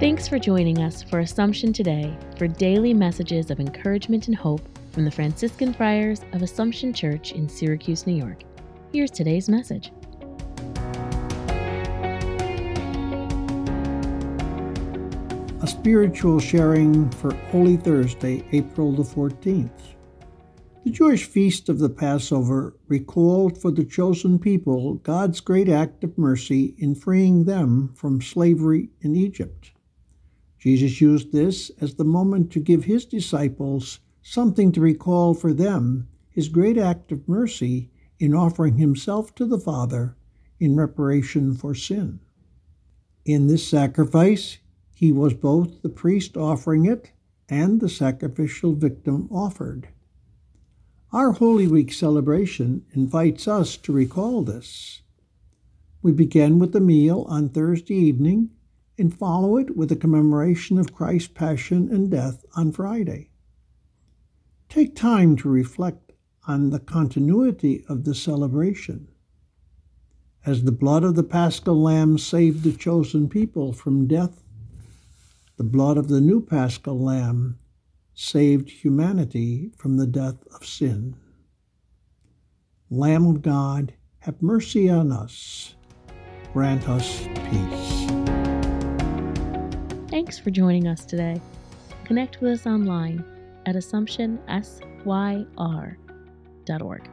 Thanks for joining us for Assumption Today for daily messages of encouragement and hope from the Franciscan Friars of Assumption Church in Syracuse, New York. Here's today's message. A spiritual sharing for Holy Thursday, April the 14th. The Jewish feast of the Passover recalled for the chosen people God's great act of mercy in freeing them from slavery in Egypt. Jesus used this as the moment to give his disciples something to recall for them his great act of mercy in offering himself to the Father in reparation for sin. In this sacrifice, he was both the priest offering it and the sacrificial victim offered. Our Holy Week celebration invites us to recall this. We begin with the meal on Thursday evening and follow it with a commemoration of Christ's passion and death on Friday. Take time to reflect on the continuity of the celebration. As the blood of the paschal lamb saved the chosen people from death, the blood of the new paschal lamb saved humanity from the death of sin. Lamb of God, have mercy on us. Grant us peace. Thanks for joining us today. Connect with us online at AssumptionSYR.org.